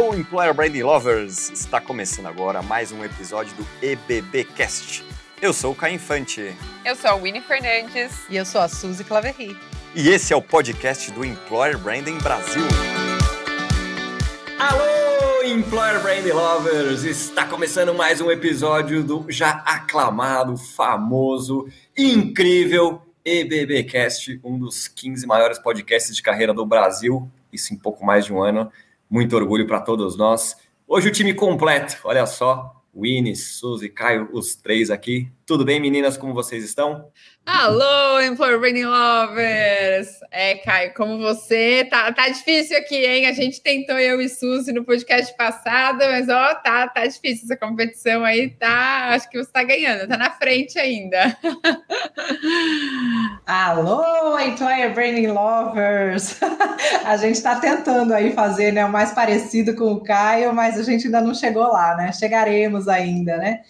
Alô, Employer Branding Lovers! Está começando agora mais um episódio do EBBcast. Eu sou o Caio Infante. Eu sou a Winnie Fernandes. E eu sou a Suzy Claverry. E esse é o podcast do Employer Branding Brasil. Alô, Employer Branding Lovers! Está começando mais um episódio do já aclamado, famoso, incrível EBBcast, um dos 15 maiores podcasts de carreira do Brasil, isso em pouco mais de um ano. Muito orgulho para todos nós. Hoje o time completo, olha só. Winnie, Suzy, Caio, os três aqui. Tudo bem, meninas? Como vocês estão? Alô, Employer Branding Lovers! É, Caio, como você, tá, tá difícil aqui, hein? A gente tentou eu e Suzy no podcast passado, mas ó, tá, tá difícil essa competição aí, tá? Acho que você tá ganhando, tá na frente ainda. Alô, Employer Branding Lovers! A gente tá tentando aí fazer, né, o mais parecido com o Caio, mas a gente ainda não chegou lá, né? Chegaremos ainda, né?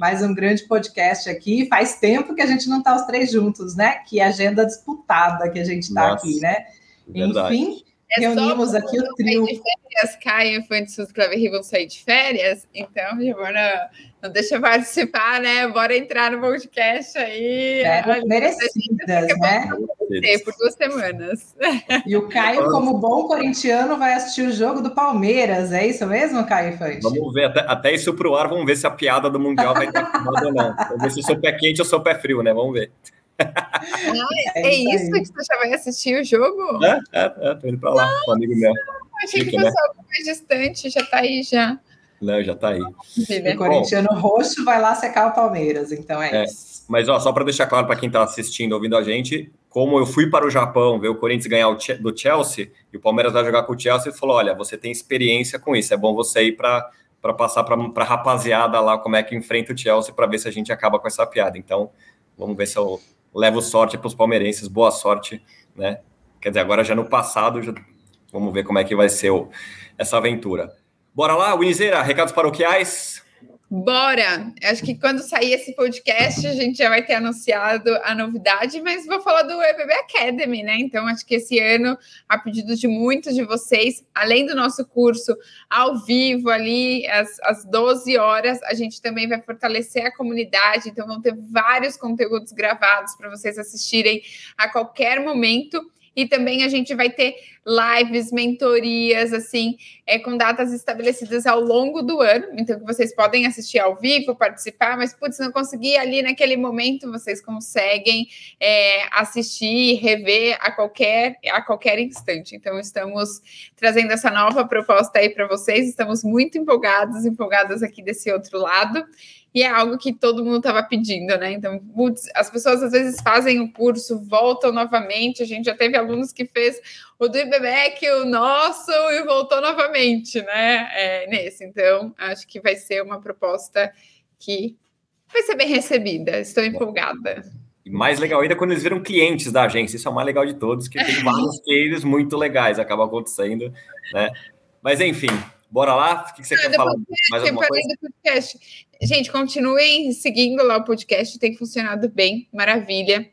Mais um grande podcast aqui. Faz tempo que a gente não tá os três juntos, né? Que agenda disputada que a gente está aqui, né? Verdade. Enfim, é reunimos aqui o trio. De férias, Caio foi de Suzy Claverry vão sair de férias, então, Giovana, não deixa eu participar, né? Bora entrar no podcast aí. É, merecidas, né? Por duas semanas. E o Caio, como bom corintiano, vai assistir o jogo do Palmeiras, é isso mesmo, Caio Fante? Vamos ver, até, até isso pro ar, vamos ver se a piada do Mundial vai estar ou não. Vamos ver se eu sou pé quente ou sou pé frio, né? Vamos ver. Ah, é, é isso que você já vai assistir o jogo? É, é, é tô indo pra lá, com um amigo meu. Achei Chique, que fosse né? algo mais distante, já tá aí já. Não, já tá aí. O corintiano roxo vai lá secar o Palmeiras, então é, é isso. Mas ó, só para deixar claro para quem está assistindo, ouvindo a gente, como eu fui para o Japão ver o Corinthians ganhar do Chelsea e o Palmeiras vai jogar com o Chelsea, ele falou: olha, você tem experiência com isso, é bom você ir para para passar para a rapaziada lá como é que enfrenta o Chelsea para ver se a gente acaba com essa piada. Então, vamos ver se eu levo sorte para os palmeirenses, boa sorte, né? Quer dizer, agora já no passado, já... vamos ver como é que vai ser o... essa aventura. Bora lá, Winizeira, recados paroquiais. Bora! Acho que quando sair esse podcast, a gente já vai ter anunciado a novidade, mas vou falar do EBB Academy, né? Então, acho que esse ano, a pedido de muitos de vocês, além do nosso curso ao vivo ali, às, às 12 horas, a gente também vai fortalecer a comunidade. Então, vão ter vários conteúdos gravados para vocês assistirem a qualquer momento. E também a gente vai ter lives, mentorias, assim, é, com datas estabelecidas ao longo do ano. Então, que vocês podem assistir ao vivo, participar, mas, putz, não conseguir ali naquele momento, vocês conseguem é, assistir, rever a qualquer, a qualquer instante. Então, estamos trazendo essa nova proposta aí para vocês. Estamos muito empolgados, empolgadas aqui desse outro lado e é algo que todo mundo estava pedindo, né? Então, putz, as pessoas às vezes fazem o curso, voltam novamente. A gente já teve alunos que fez o do IBBEC, o nosso, e voltou novamente, né? É, nesse. Então, acho que vai ser uma proposta que vai ser bem recebida. Estou empolgada. E mais legal ainda quando eles viram clientes da agência. Isso é o mais legal de todos, que tem vários cases muito legais, acaba acontecendo, né? Mas enfim, Bora lá? O que você quer falar? Mais alguma coisa? Podcast. Gente, continuem seguindo lá o podcast, tem funcionado bem, maravilha.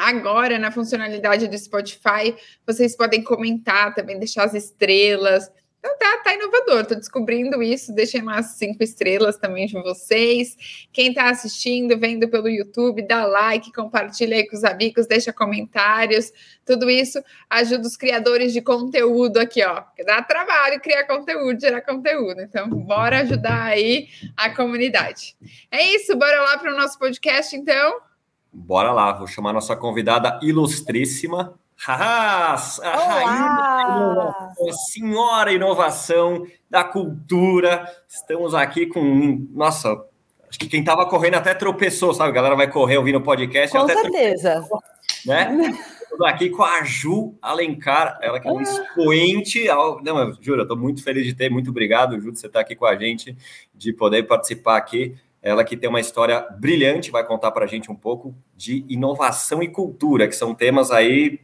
Agora, na funcionalidade do Spotify, vocês podem comentar também, deixar as estrelas, então tá, tá inovador, tô descobrindo isso. Deixem lá as cinco estrelas também de vocês. Quem tá assistindo, vendo pelo YouTube, dá like, compartilha aí com os amigos, deixa comentários. Tudo isso ajuda os criadores de conteúdo aqui, ó. Dá trabalho criar conteúdo, gerar conteúdo. Então, bora ajudar aí a comunidade. É isso, bora lá para o nosso podcast, então. Bora lá, vou chamar nossa convidada ilustríssima, a rainha a senhora inovação da cultura. Estamos aqui com. Nossa, acho que quem estava correndo até tropeçou, sabe? A galera vai correr ouvindo o podcast. Com certeza. Né? Estou aqui com a Ju Alencar, ela que é um ah. expoente. Ao... Não, mas, juro, eu estou muito feliz de ter. Muito obrigado, Ju, de você estar aqui com a gente, de poder participar aqui. Ela que tem uma história brilhante, vai contar para a gente um pouco de inovação e cultura, que são temas aí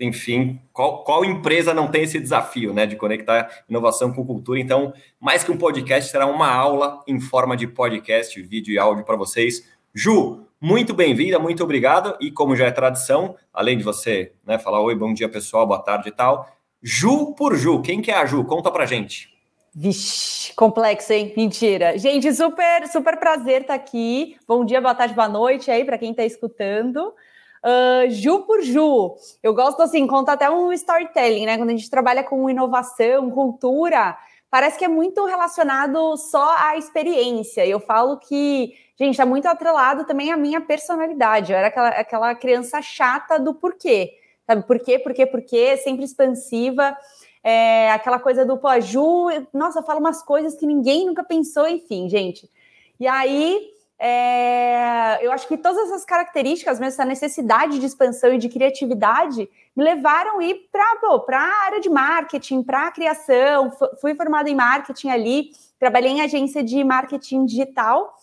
enfim, qual, qual empresa não tem esse desafio, né, de conectar inovação com cultura? Então, mais que um podcast, será uma aula em forma de podcast, vídeo e áudio para vocês. Ju, muito bem-vinda, muito obrigado. E como já é tradição, além de você né, falar oi, bom dia pessoal, boa tarde e tal, Ju por Ju, quem que é a Ju? Conta pra gente. Vixe, complexo, hein? Mentira. Gente, super, super prazer estar aqui. Bom dia, boa tarde, boa noite aí para quem está escutando. Uh, Ju por Ju, eu gosto assim, conta até um storytelling, né? Quando a gente trabalha com inovação, cultura, parece que é muito relacionado só à experiência. Eu falo que, gente, está muito atrelado também à minha personalidade. Eu era aquela, aquela criança chata do porquê, sabe? Por quê, por quê, por quê, sempre expansiva. É, aquela coisa do, pô, a Ju, nossa, fala umas coisas que ninguém nunca pensou, enfim, gente. E aí, é, eu acho que todas essas características, mesmo essa necessidade de expansão e de criatividade, me levaram a ir para a área de marketing, para a criação. Fui formada em marketing ali, trabalhei em agência de marketing digital.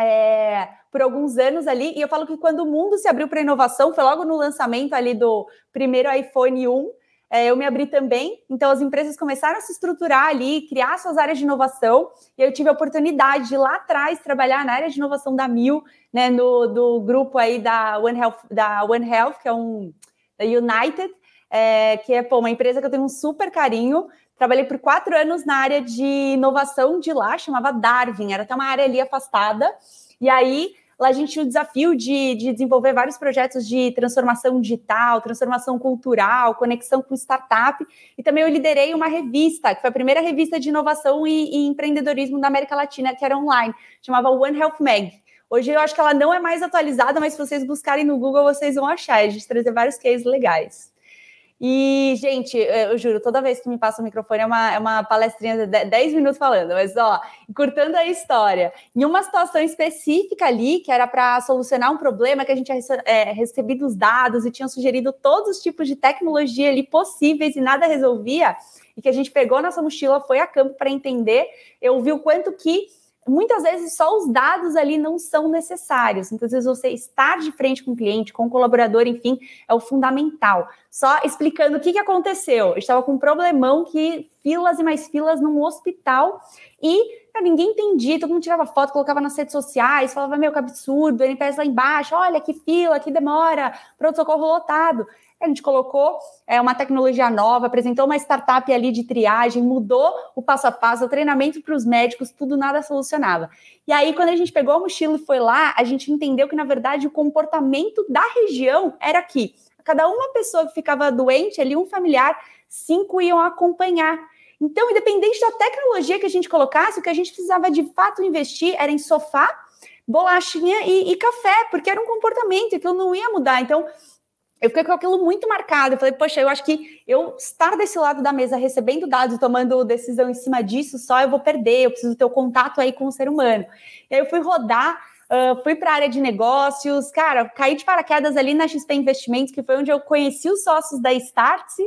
É, por alguns anos ali, e eu falo que quando o mundo se abriu para inovação, foi logo no lançamento ali do primeiro iPhone 1, é, eu me abri também. Então, as empresas começaram a se estruturar ali, criar suas áreas de inovação. E eu tive a oportunidade de lá atrás trabalhar na área de inovação da Mil, né, no do grupo aí da One Health, da One Health, que é um da United, é, que é pô, uma empresa que eu tenho um super carinho. Trabalhei por quatro anos na área de inovação de lá, chamava Darwin, era até uma área ali afastada. E aí Lá a gente tinha o desafio de, de desenvolver vários projetos de transformação digital, transformação cultural, conexão com startup. E também eu liderei uma revista, que foi a primeira revista de inovação e, e empreendedorismo da América Latina, que era online, chamava One Health Mag. Hoje eu acho que ela não é mais atualizada, mas se vocês buscarem no Google, vocês vão achar. A gente trazer vários cases legais. E, gente, eu juro, toda vez que me passa o microfone é uma, é uma palestrinha de 10 minutos falando, mas ó, encurtando a história. Em uma situação específica ali, que era para solucionar um problema que a gente tinha é, recebido os dados e tinha sugerido todos os tipos de tecnologia ali possíveis e nada resolvia, e que a gente pegou nossa mochila, foi a campo para entender, eu vi o quanto que muitas vezes só os dados ali não são necessários. Muitas vezes você estar de frente com o cliente, com o colaborador, enfim, é o fundamental. Só explicando o que, que aconteceu. Eu estava com um problemão que filas e mais filas num hospital e cara, ninguém entendia, todo mundo tirava foto, colocava nas redes sociais, falava, meu, que absurdo, NPS lá embaixo, olha que fila, que demora, pronto-socorro lotado. A gente colocou é, uma tecnologia nova, apresentou uma startup ali de triagem, mudou o passo a passo, o treinamento para os médicos, tudo nada solucionava. E aí, quando a gente pegou a mochila e foi lá, a gente entendeu que, na verdade, o comportamento da região era que cada uma pessoa que ficava doente ali, um familiar, cinco iam acompanhar. Então, independente da tecnologia que a gente colocasse, o que a gente precisava de fato investir era em sofá, bolachinha e, e café, porque era um comportamento que não ia mudar. Então, eu fiquei com aquilo muito marcado. Eu falei, poxa, eu acho que eu estar desse lado da mesa recebendo dados tomando decisão em cima disso, só eu vou perder, eu preciso ter o contato aí com o ser humano. E aí eu fui rodar, uh, fui para a área de negócios, cara, caí de paraquedas ali na XP Investimentos, que foi onde eu conheci os sócios da Startse,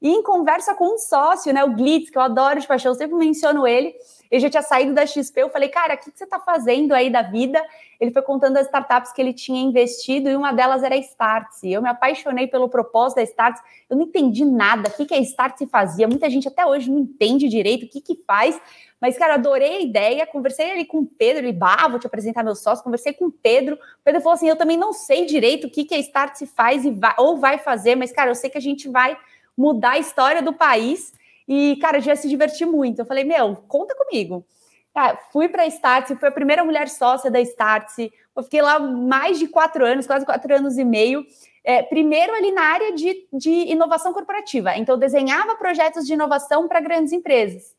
e em conversa com um sócio, né, o Glitz, que eu adoro de paixão, eu sempre menciono ele, ele já tinha saído da XP, eu falei, cara, o que, que você está fazendo aí da vida? Ele foi contando as startups que ele tinha investido e uma delas era a Startse. Eu me apaixonei pelo propósito da Startse, eu não entendi nada, o que, que a Startse fazia, muita gente até hoje não entende direito o que, que faz, mas, cara, adorei a ideia, conversei ali com o Pedro, e bah, vou te apresentar meus sócios, conversei com o Pedro, o Pedro falou assim, eu também não sei direito o que, que a Startse faz vai, ou vai fazer, mas, cara, eu sei que a gente vai mudar a história do país. E, cara, já se diverti muito. Eu falei, meu, conta comigo. Tá, fui para a Startse, fui a primeira mulher sócia da Startse. Eu fiquei lá mais de quatro anos, quase quatro anos e meio. É, primeiro ali na área de, de inovação corporativa. Então, eu desenhava projetos de inovação para grandes empresas.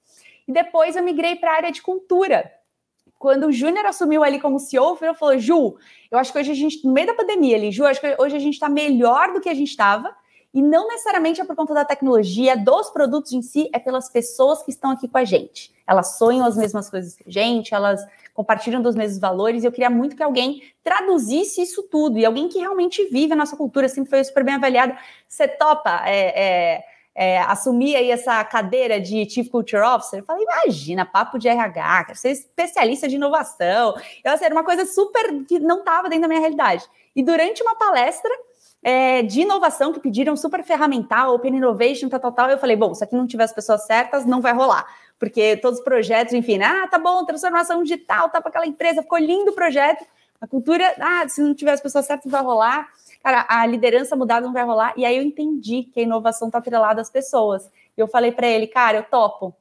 E depois eu migrei para a área de cultura. Quando o Júnior assumiu ali como CEO, ele falou: Ju, eu acho que hoje a gente, no meio da pandemia ali, Ju, acho que hoje a gente está melhor do que a gente estava. E não necessariamente é por conta da tecnologia, dos produtos em si, é pelas pessoas que estão aqui com a gente. Elas sonham as mesmas coisas que a gente, elas compartilham dos mesmos valores, e eu queria muito que alguém traduzisse isso tudo, e alguém que realmente vive a nossa cultura, sempre foi super bem avaliado. Você topa é, é, é, assumir aí essa cadeira de Chief Culture Officer? Eu falei, imagina, papo de RH, ser especialista de inovação. Eu, assim, era uma coisa super que não estava dentro da minha realidade. E durante uma palestra, é, de inovação que pediram super ferramental, Open Innovation, tal, tal, tal. Eu falei, bom, se aqui não tiver as pessoas certas, não vai rolar. Porque todos os projetos, enfim, né? ah, tá bom, transformação digital, tá para aquela empresa, ficou lindo o projeto. A cultura, ah, se não tiver as pessoas certas, não vai rolar. Cara, a liderança mudada não vai rolar. E aí eu entendi que a inovação tá atrelada às pessoas. E eu falei para ele, cara, eu topo.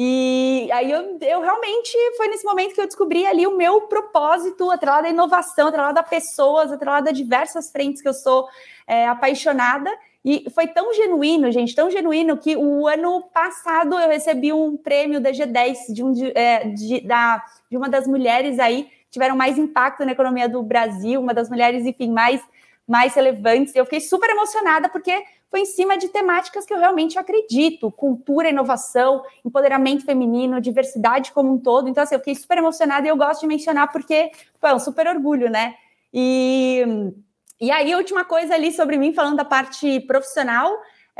E aí eu, eu realmente foi nesse momento que eu descobri ali o meu propósito, atrelado à inovação, atrelado a pessoas, atrelado a diversas frentes que eu sou é, apaixonada. E foi tão genuíno, gente, tão genuíno que o ano passado eu recebi um prêmio da G10 de, um, de, é, de, da, de uma das mulheres aí tiveram mais impacto na economia do Brasil, uma das mulheres, enfim, mais, mais relevantes. Eu fiquei super emocionada porque foi em cima de temáticas que eu realmente acredito: cultura, inovação, empoderamento feminino, diversidade como um todo. Então, assim, eu fiquei super emocionada e eu gosto de mencionar porque pô, é um super orgulho, né? E e aí, última coisa ali sobre mim, falando da parte profissional.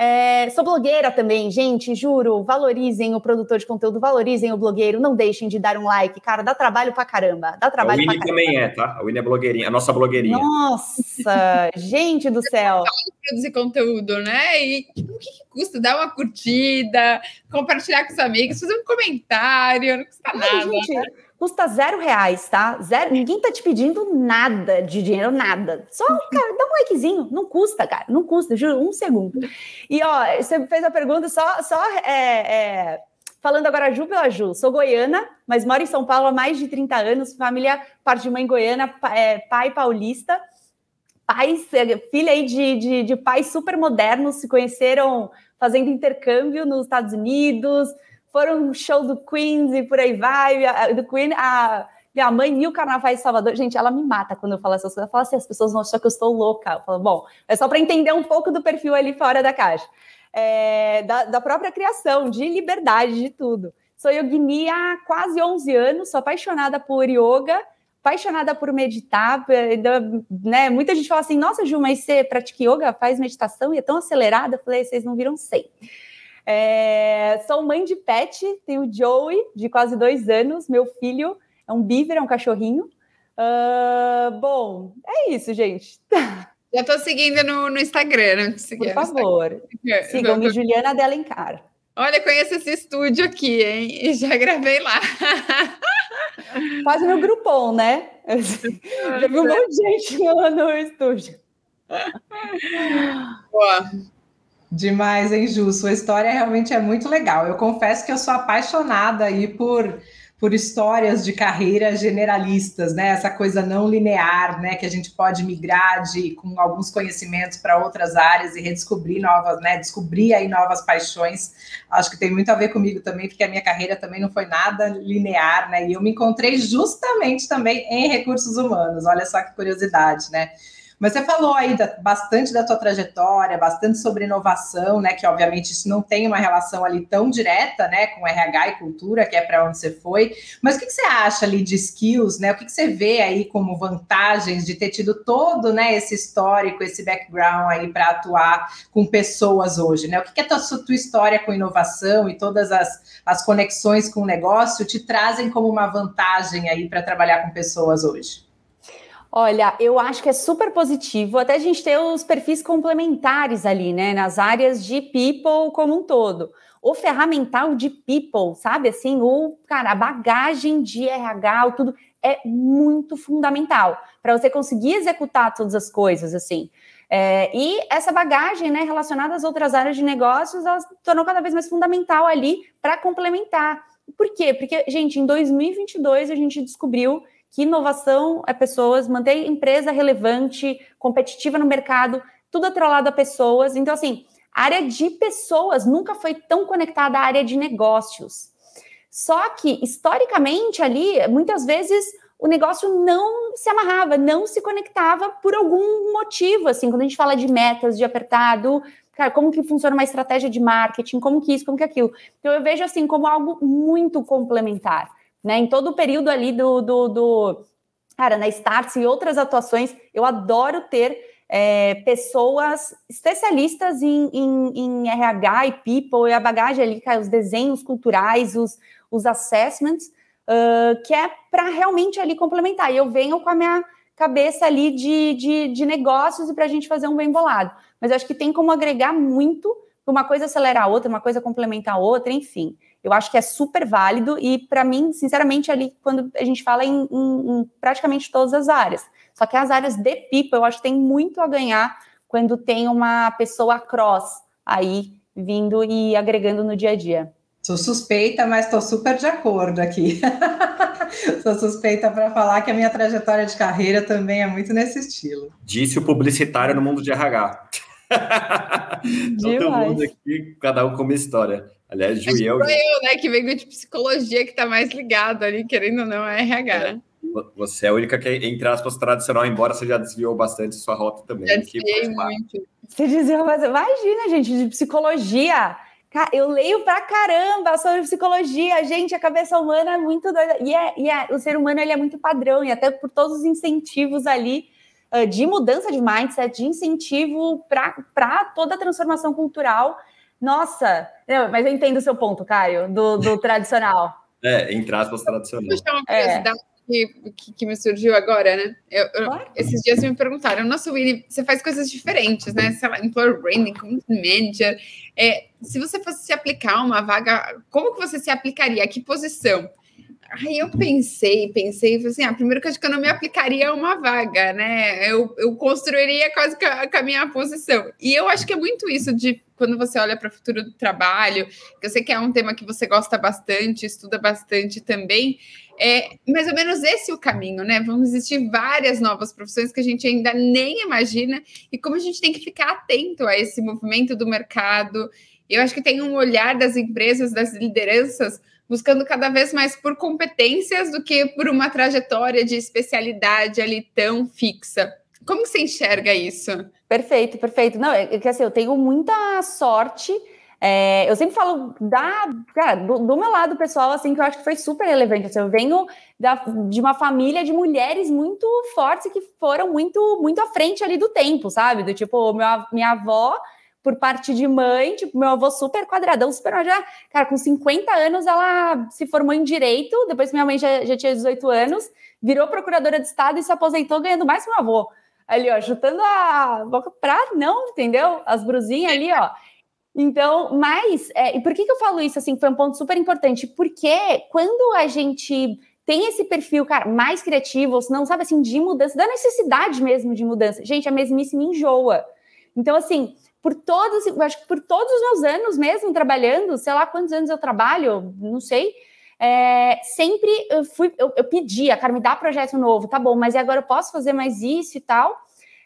É, sou blogueira também, gente, juro, valorizem o produtor de conteúdo, valorizem o blogueiro, não deixem de dar um like, cara, dá trabalho pra caramba, dá trabalho a Winnie também é, tá? A Winnie é blogueirinha, a nossa blogueirinha. Nossa, gente do céu. Produzir conteúdo, né? E tipo, o que, que, custa? Dar uma curtida, compartilhar com os amigos, fazer um comentário, não custa nada. Gente, custa zero reais, tá? Zero, ninguém tá te pedindo nada de dinheiro, nada. Só, cara, dá um likezinho, não custa, cara, não custa, juro, um segundo. E, ó, você fez a pergunta só, só é, é, falando agora Ju pela Ju, sou goiana, mas moro em São Paulo há mais de 30 anos, família, parte de mãe goiana, é, pai paulista, pais, é, filha aí de, de, de pais super modernos, se conheceram fazendo intercâmbio nos Estados Unidos, foram no show do Queens e por aí vai, do Queen, a minha mãe, mil carnavais de Salvador. Gente, ela me mata quando eu falo essas coisas. Ela fala assim, as pessoas vão achar que eu estou louca. Eu falo, bom, é só para entender um pouco do perfil ali fora da caixa. É, da, da, própria criação, de liberdade, de tudo. Sou yogini há quase 11 anos, sou apaixonada por yoga, apaixonada por meditar. Né? Muita gente fala assim, nossa, Ju, mas você pratica yoga, faz meditação e é tão acelerada? Eu falei, vocês não viram sei. É, sou mãe de pet, tenho o Joey, de quase dois anos, meu filho é um beaver, é um cachorrinho. Uh, bom, é isso, gente. Já estou seguindo no, no Instagram. Por favor, sigam-me Juliana Delencar. Olha, conheço esse estúdio aqui, hein? E já gravei lá. Quase no Groupon, né? Já vi um monte de gente no, no estúdio. Boa. Demais, hein, Ju? Sua história realmente é muito legal. Eu confesso que eu sou apaixonada aí por, por histórias de carreira generalistas, né? Essa coisa não linear, né? Que a gente pode migrar de, com alguns conhecimentos para outras áreas e redescobrir novas, né? Descobrir aí novas paixões. Acho que tem muito a ver comigo também, porque a minha carreira também não foi nada linear, né? E eu me encontrei justamente também em recursos humanos. Olha só que curiosidade, né? Mas você falou aí da, bastante da tua trajetória, bastante sobre inovação, né? Que obviamente isso não tem uma relação ali tão direta, né, com RH e cultura, que é para onde você foi. Mas o que, que, você acha ali de skills, né? O que, que, você vê aí como vantagens de ter tido todo, né, esse histórico, esse background aí para atuar com pessoas hoje, né? O que, que a tua, tua história com inovação e todas as, as conexões com o negócio te trazem como uma vantagem aí para trabalhar com pessoas hoje? Olha, eu acho que é super positivo até a gente ter os perfis complementares ali, né, nas áreas de people como um todo. O ferramental de people, sabe assim, o cara, a bagagem de RH, tudo é muito fundamental para você conseguir executar todas as coisas assim. É, e essa bagagem, né, relacionada às outras áreas de negócios, ela se tornou cada vez mais fundamental ali para complementar. Por quê? Porque, gente, em 2022 a gente descobriu que inovação é pessoas, manter empresa relevante, competitiva no mercado, tudo atrelado a pessoas. Então, assim, a área de pessoas nunca foi tão conectada à área de negócios. Só que, historicamente, ali, muitas vezes o negócio não se amarrava, não se conectava por algum motivo, assim, quando a gente fala de metas, de apertado, cara, como que funciona uma estratégia de marketing, como que isso, como que aquilo. Então, eu vejo, assim, como algo muito complementar né? Em todo o período ali do, do, do cara, na Starts e outras atuações, eu adoro ter é, pessoas especialistas em, em, em, RH e people, e a bagagem ali, cara, os desenhos culturais, os, os assessments, uh, que é para realmente ali complementar. E eu venho com a minha cabeça ali de, de, de negócios e para a gente fazer um bem bolado. Mas eu acho que tem como agregar muito, uma coisa acelerar a outra, uma coisa complementar a outra, enfim. Eu acho que é super válido e, para mim, sinceramente, ali, quando a gente fala em, em, em, praticamente todas as áreas. Só que as áreas de people, eu acho que tem muito a ganhar quando tem uma pessoa cross aí vindo e agregando no dia a dia. Sou suspeita, mas estou super de acordo aqui. Sou suspeita para falar que a minha trajetória de carreira também é muito nesse estilo. Disse o publicitário no mundo de RH. Todo mundo aqui, cada um com uma história. Aliás, Juliel. Sou eu, né, que venho de psicologia, que está mais ligado ali, querendo ou não, é RH. É. Você é a única que, entre aspas, tradicional, embora você já desviou bastante sua rota também. Já desviei muito. Você desviou, mas imagina, gente, de psicologia. Eu leio pra caramba sobre psicologia, gente, a cabeça humana é muito doida. E, é, e é, o ser humano ele é muito padrão, e até por todos os incentivos ali uh, de mudança de mindset, de incentivo para toda a transformação cultural. Nossa, não, mas eu entendo o seu ponto, Caio, do, do tradicional. É, entre aspas, tradicional. Deixa uma curiosidade que, que, que, me surgiu agora, né? Eu, eu. Esses dias me perguntaram, nossa, Willy, você faz coisas diferentes, né? Sei lá, employer branding, community manager. É, se você fosse se aplicar uma vaga, como que você se aplicaria? Que posição? Aí eu pensei, pensei, falei assim, ah, primeiro que acho que eu não me aplicaria a uma vaga, né? Eu, eu construiria quase com a, a minha posição. E eu acho que é muito isso de quando você olha para o futuro do trabalho, que eu sei que é um tema que você gosta bastante, estuda bastante também, é mais ou menos esse o caminho, né? Vão existir várias novas profissões que a gente ainda nem imagina, e como a gente tem que ficar atento a esse movimento do mercado. Eu acho que tem um olhar das empresas, das lideranças, buscando cada vez mais por competências do que por uma trajetória de especialidade ali tão fixa. Como você enxerga isso? Perfeito, perfeito. Não, é que assim, eu tenho muita sorte. É, eu sempre falo da, cara, do, do, meu lado pessoal, assim, que eu acho que foi super relevante. Assim, eu venho da, de uma família de mulheres muito fortes que foram muito, muito à frente ali do tempo, sabe? Do tipo, minha avó, por parte de mãe, tipo, meu avô super quadradão, super já, cara, com 50 anos ela se formou em direito, depois minha mãe já, já tinha 18 anos, virou procuradora de estado e se aposentou ganhando mais que meu avô ali, ó, chutando a boca pra não, entendeu? As brusinhas ali, ó. Então, mas, é, e por que, que eu falo isso, assim, foi um ponto super importante? Porque quando a gente tem esse perfil, cara, mais criativo, não sabe, assim, de mudança, da necessidade mesmo de mudança, gente, a mesmice me enjoa. Então, assim, por todos, eu acho que por todos os meus anos mesmo trabalhando, sei lá quantos anos eu trabalho, não sei, é, sempre eu fui, eu, eu pedia, cara, me dá projeto novo, tá bom, mas agora eu posso fazer mais isso e tal.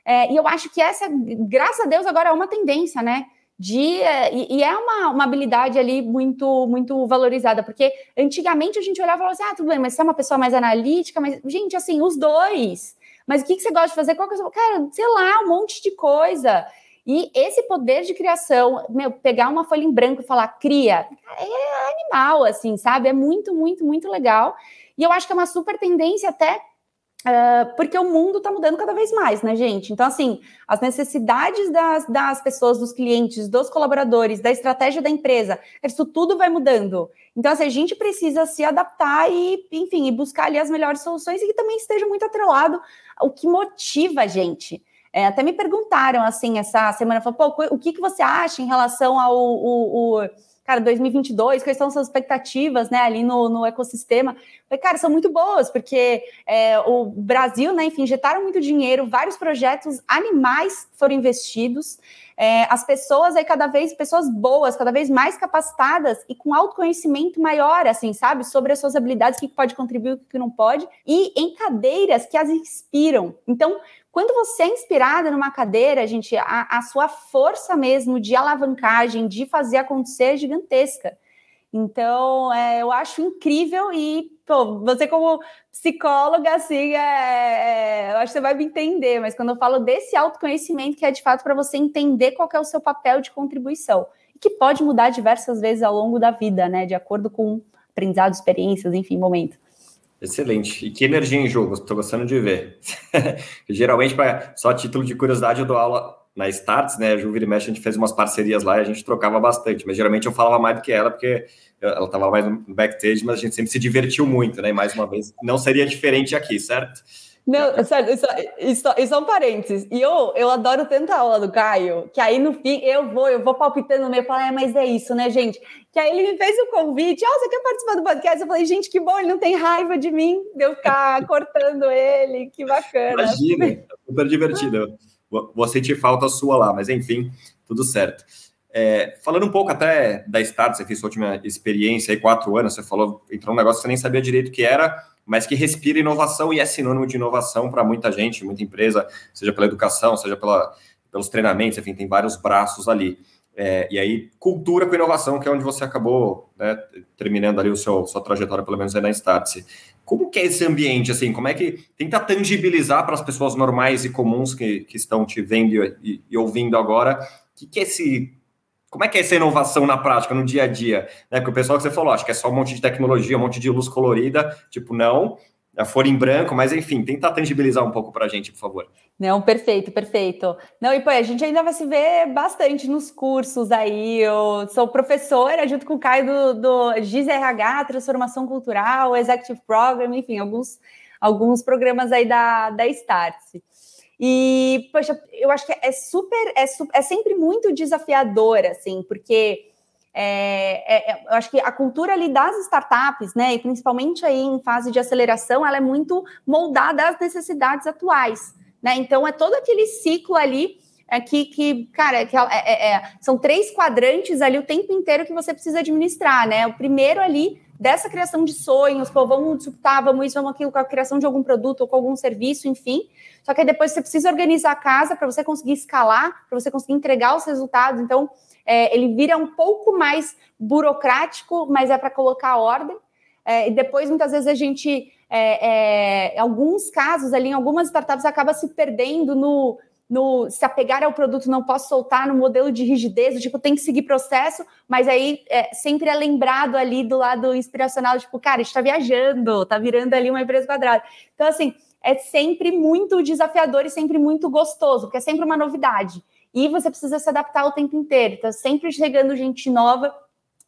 É, e eu acho que essa, graças a Deus, agora é uma tendência, né? De, é, e, e, é uma, uma habilidade ali muito muito valorizada, porque antigamente a gente olhava e falava assim: ah, tudo bem, mas você é uma pessoa mais analítica, mas, gente, assim, os dois. Mas o que, que você gosta de fazer? Qual que é Cara, sei lá, um monte de coisa. E esse poder de criação, meu, pegar uma folha em branco e falar cria, é animal, assim, sabe? É muito, muito, muito legal. E eu acho que é uma super tendência até Uh, porque o mundo está mudando cada vez mais, né, gente? Então, assim, as necessidades das, das pessoas, dos clientes, dos colaboradores, da estratégia da empresa, isso tudo vai mudando. Então, assim, a gente precisa se adaptar e, enfim, e buscar ali as melhores soluções e que também esteja muito atrelado o que motiva a gente. É, até me perguntaram assim essa semana, falou, o que, que você acha em relação ao o, o, cara 2022? Quais são suas expectativas, né, ali no, no ecossistema? Falei, cara, são muito boas porque é, o Brasil, né, enfim, injetaram muito dinheiro, vários projetos animais foram investidos. É, as pessoas aí cada vez, pessoas boas, cada vez mais capacitadas e com autoconhecimento maior, assim, sabe, sobre as suas habilidades, o que pode contribuir, o que não pode, e em cadeiras que as inspiram. Então, quando você é inspirada numa cadeira, gente, a, a sua força mesmo de alavancagem, de fazer acontecer é gigantesca. Então, é, eu acho incrível e, pô, você como psicóloga, assim, é, é, eu acho que você vai me entender, mas quando eu falo desse autoconhecimento, que é de fato para você entender qual é o seu papel de contribuição, e que pode mudar diversas vezes ao longo da vida, né, de acordo com aprendizado, experiências, enfim, momento. Excelente. E que energia em jogo, estou gostando de ver. Geralmente, pra, só título de curiosidade, eu dou aula na Starts, né? A Vira Mexe, a gente fez umas parcerias lá e a gente trocava bastante, mas geralmente eu falava mais do que ela, porque ela estava mais no backstage, mas a gente sempre se divertiu muito, né? E mais uma vez, não seria diferente aqui, certo? Não, sério, isso, isso, isso é um parênteses. E eu, eu adoro tanto a aula do Caio, que aí no fim eu vou, eu vou palpitando no meio, falo, é, mas é isso, né, gente? Que aí ele me fez o convite, ah, você quer participar do podcast? Eu falei, gente, que bom, ele não tem raiva de mim, de eu ficar cortando ele, que bacana. Imagina, super divertido. Vou sentir falta sua lá, mas enfim, tudo certo. É, falando um pouco até da Start, você fez sua última experiência aí, quatro anos, você falou, entrou um negócio que você nem sabia direito o que era, mas que respira inovação e é sinônimo de inovação para muita gente, muita empresa, seja pela educação, seja pela, pelos treinamentos, enfim, tem vários braços ali. É, e aí, cultura com inovação, que é onde você acabou né, terminando ali o seu sua trajetória, pelo menos aí na Startse. Como que é esse ambiente, assim, como é que tenta tangibilizar para as pessoas normais e comuns que, que estão te vendo e, e ouvindo agora, que, que é esse como é que é essa inovação na prática, no dia a dia? Né? Porque o pessoal que você falou, acho que é só um monte de tecnologia, um monte de luz colorida, tipo, não, a folha em branco, mas enfim, tenta tangibilizar um pouco para a gente, por favor. Não, perfeito, perfeito. Não, e pô, a gente ainda vai se ver bastante nos cursos aí. Eu sou professora junto com o Caio do, do Transformação Cultural, Executive Program, enfim, alguns, alguns programas aí da, da Startse. E, poxa, eu acho que é super, é, é sempre muito desafiador, assim, porque é, é, é, eu acho que a cultura ali das startups, né, e principalmente aí em fase de aceleração, ela é muito moldada às necessidades atuais, né? Então é todo aquele ciclo ali é que, que cara, que é, é, é, são três quadrantes ali o tempo inteiro que você precisa administrar, né? O primeiro ali dessa criação de sonhos, pô, vamos disputar, vamos isso, vamos aquilo, com a criação de algum produto ou com algum serviço, enfim. Só que depois você precisa organizar a casa para você conseguir escalar, para você conseguir entregar os resultados. Então, é, ele vira um pouco mais burocrático, mas é para colocar ordem. É, e depois, muitas vezes, a gente, é, é alguns casos ali, em algumas startups, acaba se perdendo no, no se apegar ao produto, não posso soltar no modelo de rigidez, tipo, tem que seguir processo, mas aí é, sempre é lembrado ali do lado inspiracional, tipo, cara, a gente está viajando, está virando ali uma empresa quadrada. Então, assim, é sempre muito desafiador e sempre muito gostoso, porque é sempre uma novidade. E você precisa se adaptar o tempo inteiro. Está sempre chegando gente nova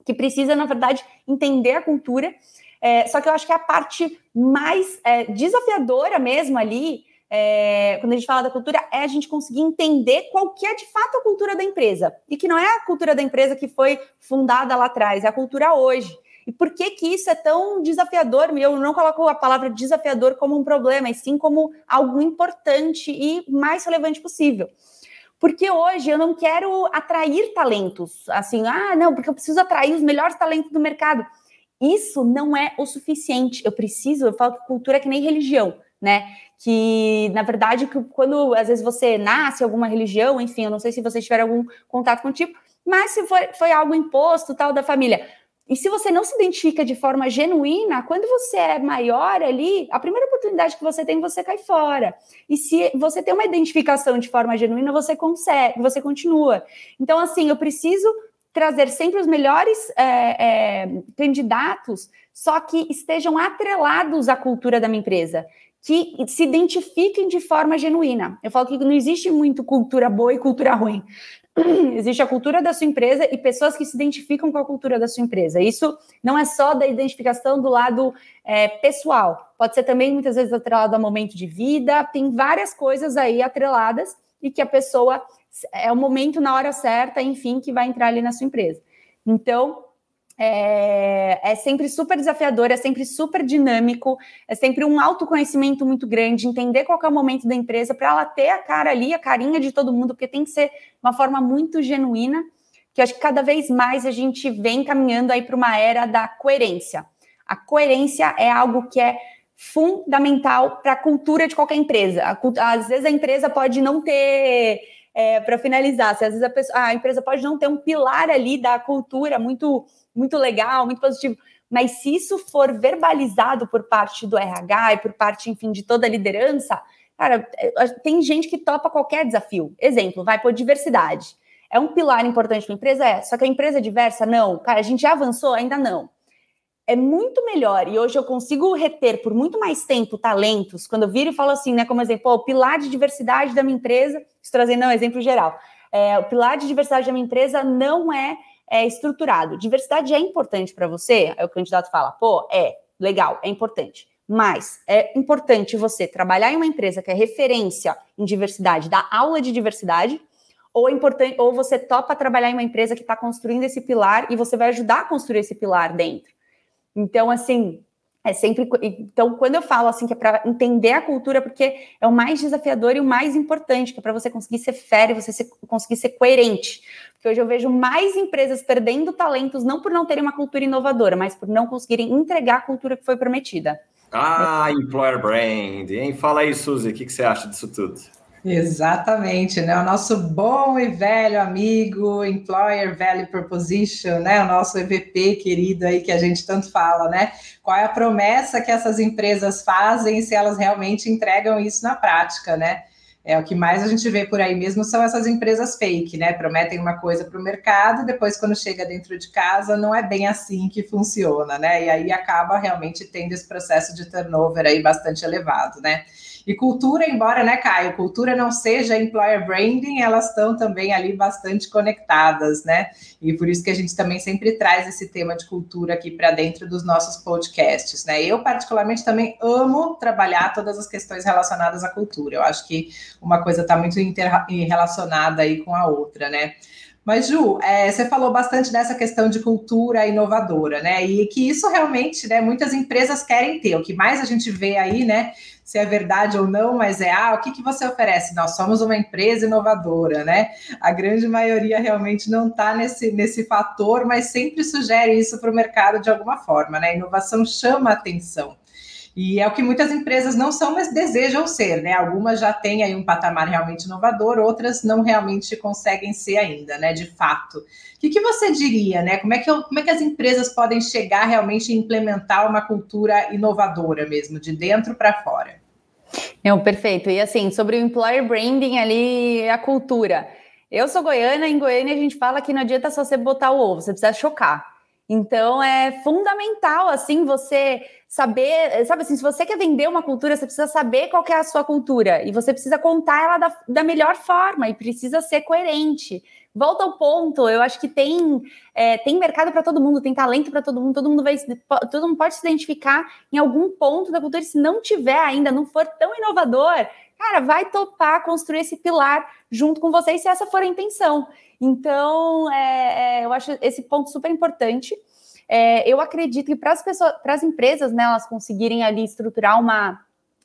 que precisa, na verdade, entender a cultura. É, só que eu acho que a parte mais é, desafiadora mesmo ali é, quando a gente fala da cultura, é a gente conseguir entender qual que é de fato a cultura da empresa. E que não é a cultura da empresa que foi fundada lá atrás, é a cultura hoje. E por que que isso é tão desafiador? Eu não coloco a palavra desafiador como um problema, e sim como algo importante e mais relevante possível. Porque hoje eu não quero atrair talentos, assim, ah, não, porque eu preciso atrair os melhores talentos do mercado. Isso não é o suficiente. Eu preciso, eu falo que cultura é que nem religião né? Que, na verdade, que quando às vezes você nasce alguma religião, enfim, eu não sei se vocês tiveram algum contato com o tipo, mas se foi, foi algo imposto, tal, da família. E se você não se identifica de forma genuína, quando você é maior ali, a primeira oportunidade que você tem, você cai fora. E se você tem uma identificação de forma genuína, você consegue, você continua. Então, assim, eu preciso trazer sempre os melhores é, é, candidatos, só que estejam atrelados à cultura da minha empresa que se identifiquem de forma genuína. Eu falo que não existe muito cultura boa e cultura ruim. Existe a cultura da sua empresa e pessoas que se identificam com a cultura da sua empresa. Isso não é só da identificação do lado é, pessoal, pode ser também muitas vezes atrelado a momento de vida, tem várias coisas aí atreladas e que a pessoa é o momento na hora certa, enfim, que vai entrar ali na sua empresa. Então, é, é, sempre super desafiador, é sempre super dinâmico, é sempre um autoconhecimento muito grande, entender qual é o momento da empresa para ela ter a cara ali, a carinha de todo mundo, porque tem que ser uma forma muito genuína, que eu acho que cada vez mais a gente vem caminhando aí para uma era da coerência. A coerência é algo que é fundamental para a cultura de qualquer empresa. Às vezes a empresa pode não ter é, para finalizar, às vezes a, pessoa, a, empresa pode não ter um pilar ali da cultura muito muito legal, muito positivo. Mas se isso for verbalizado por parte do RH e por parte, enfim, de toda a liderança, cara, é, tem gente que topa qualquer desafio. Exemplo, vai por diversidade. É um pilar importante para a empresa? É. Só que a empresa é diversa? Não. Cara, a gente já avançou? Ainda não. É muito melhor, e hoje eu consigo reter por muito mais tempo talentos, quando eu viro e falo assim, né, como exemplo, o pilar de diversidade da minha empresa, estou trazendo um exemplo geral, é, o pilar de diversidade da minha empresa não é é, estruturado. Diversidade é importante para você? Aí o candidato fala, pô, é, legal, é importante. Mas é importante você trabalhar em uma empresa que é referência em diversidade, dar aula de diversidade, ou é importante, ou você topa trabalhar em uma empresa que está construindo esse pilar e você vai ajudar a construir esse pilar dentro. Então, assim, é sempre. Então, quando eu falo assim, que é para entender a cultura, porque é o mais desafiador e o mais importante, que é para você conseguir ser férreo, você ser, conseguir ser coerente. que hoje eu vejo mais empresas perdendo talentos não por não terem uma cultura inovadora, mas por não conseguirem entregar a cultura que foi prometida. Ah, employer brand, hein? Fala aí, Suzy, o que, que você acha disso tudo? Exatamente, né? O nosso bom e velho amigo Employer Value Proposition, né? O nosso EVP querido aí que a gente tanto fala, né? Qual é a promessa que essas empresas fazem se elas realmente entregam isso na prática, né? É o que mais a gente vê por aí mesmo são essas empresas fake, né? Prometem uma coisa para o mercado, depois quando chega dentro de casa não é bem assim que funciona, né? E aí acaba realmente tendo esse processo de turnover aí bastante elevado, né? E cultura, embora, né, Caio, cultura não seja employer branding, elas estão também ali bastante conectadas, né? E por isso que a gente também sempre traz esse tema de cultura aqui para dentro dos nossos podcasts, né? Eu, particularmente, também amo trabalhar todas as questões relacionadas à cultura. Eu acho que uma coisa está muito relacionada aí com a outra, né? Mas, Ju, é, você falou bastante dessa questão de cultura inovadora, né? E que isso realmente, né, muitas empresas querem ter. O que mais a gente vê aí, né? Se é verdade ou não, mas é, ah, o que, que você oferece? Nós somos uma empresa inovadora, né? A grande maioria realmente não está nesse, nesse fator, mas sempre sugere isso para o mercado de alguma forma, né? A inovação chama atenção. E é o que muitas empresas não são, mas desejam ser, né? Algumas já têm aí um patamar realmente inovador, outras não realmente conseguem ser ainda, né? De fato. O que, que você diria, né? Como é, que, como é que as empresas podem chegar realmente a implementar uma cultura inovadora mesmo, de dentro para fora? Não, perfeito. E assim, sobre o employer branding ali, a cultura. Eu sou goiana, em Goiânia a gente fala que não adianta só você botar o ovo, você precisa chocar. Então é fundamental assim você saber, sabe assim, se você quer vender uma cultura, você precisa saber qual é a sua cultura e você precisa contar ela da, da melhor forma e precisa ser coerente. Volta ao ponto, eu acho que tem é, tem mercado para todo mundo, tem talento para todo mundo, todo mundo vai todo mundo pode se identificar em algum ponto da cultura. E se não tiver ainda, não for tão inovador, cara, vai topar construir esse pilar junto com vocês se essa for a intenção. Então, é, é, eu acho esse ponto super importante. É, eu acredito que para as pessoas, para as empresas, né, elas conseguirem ali estruturar uma,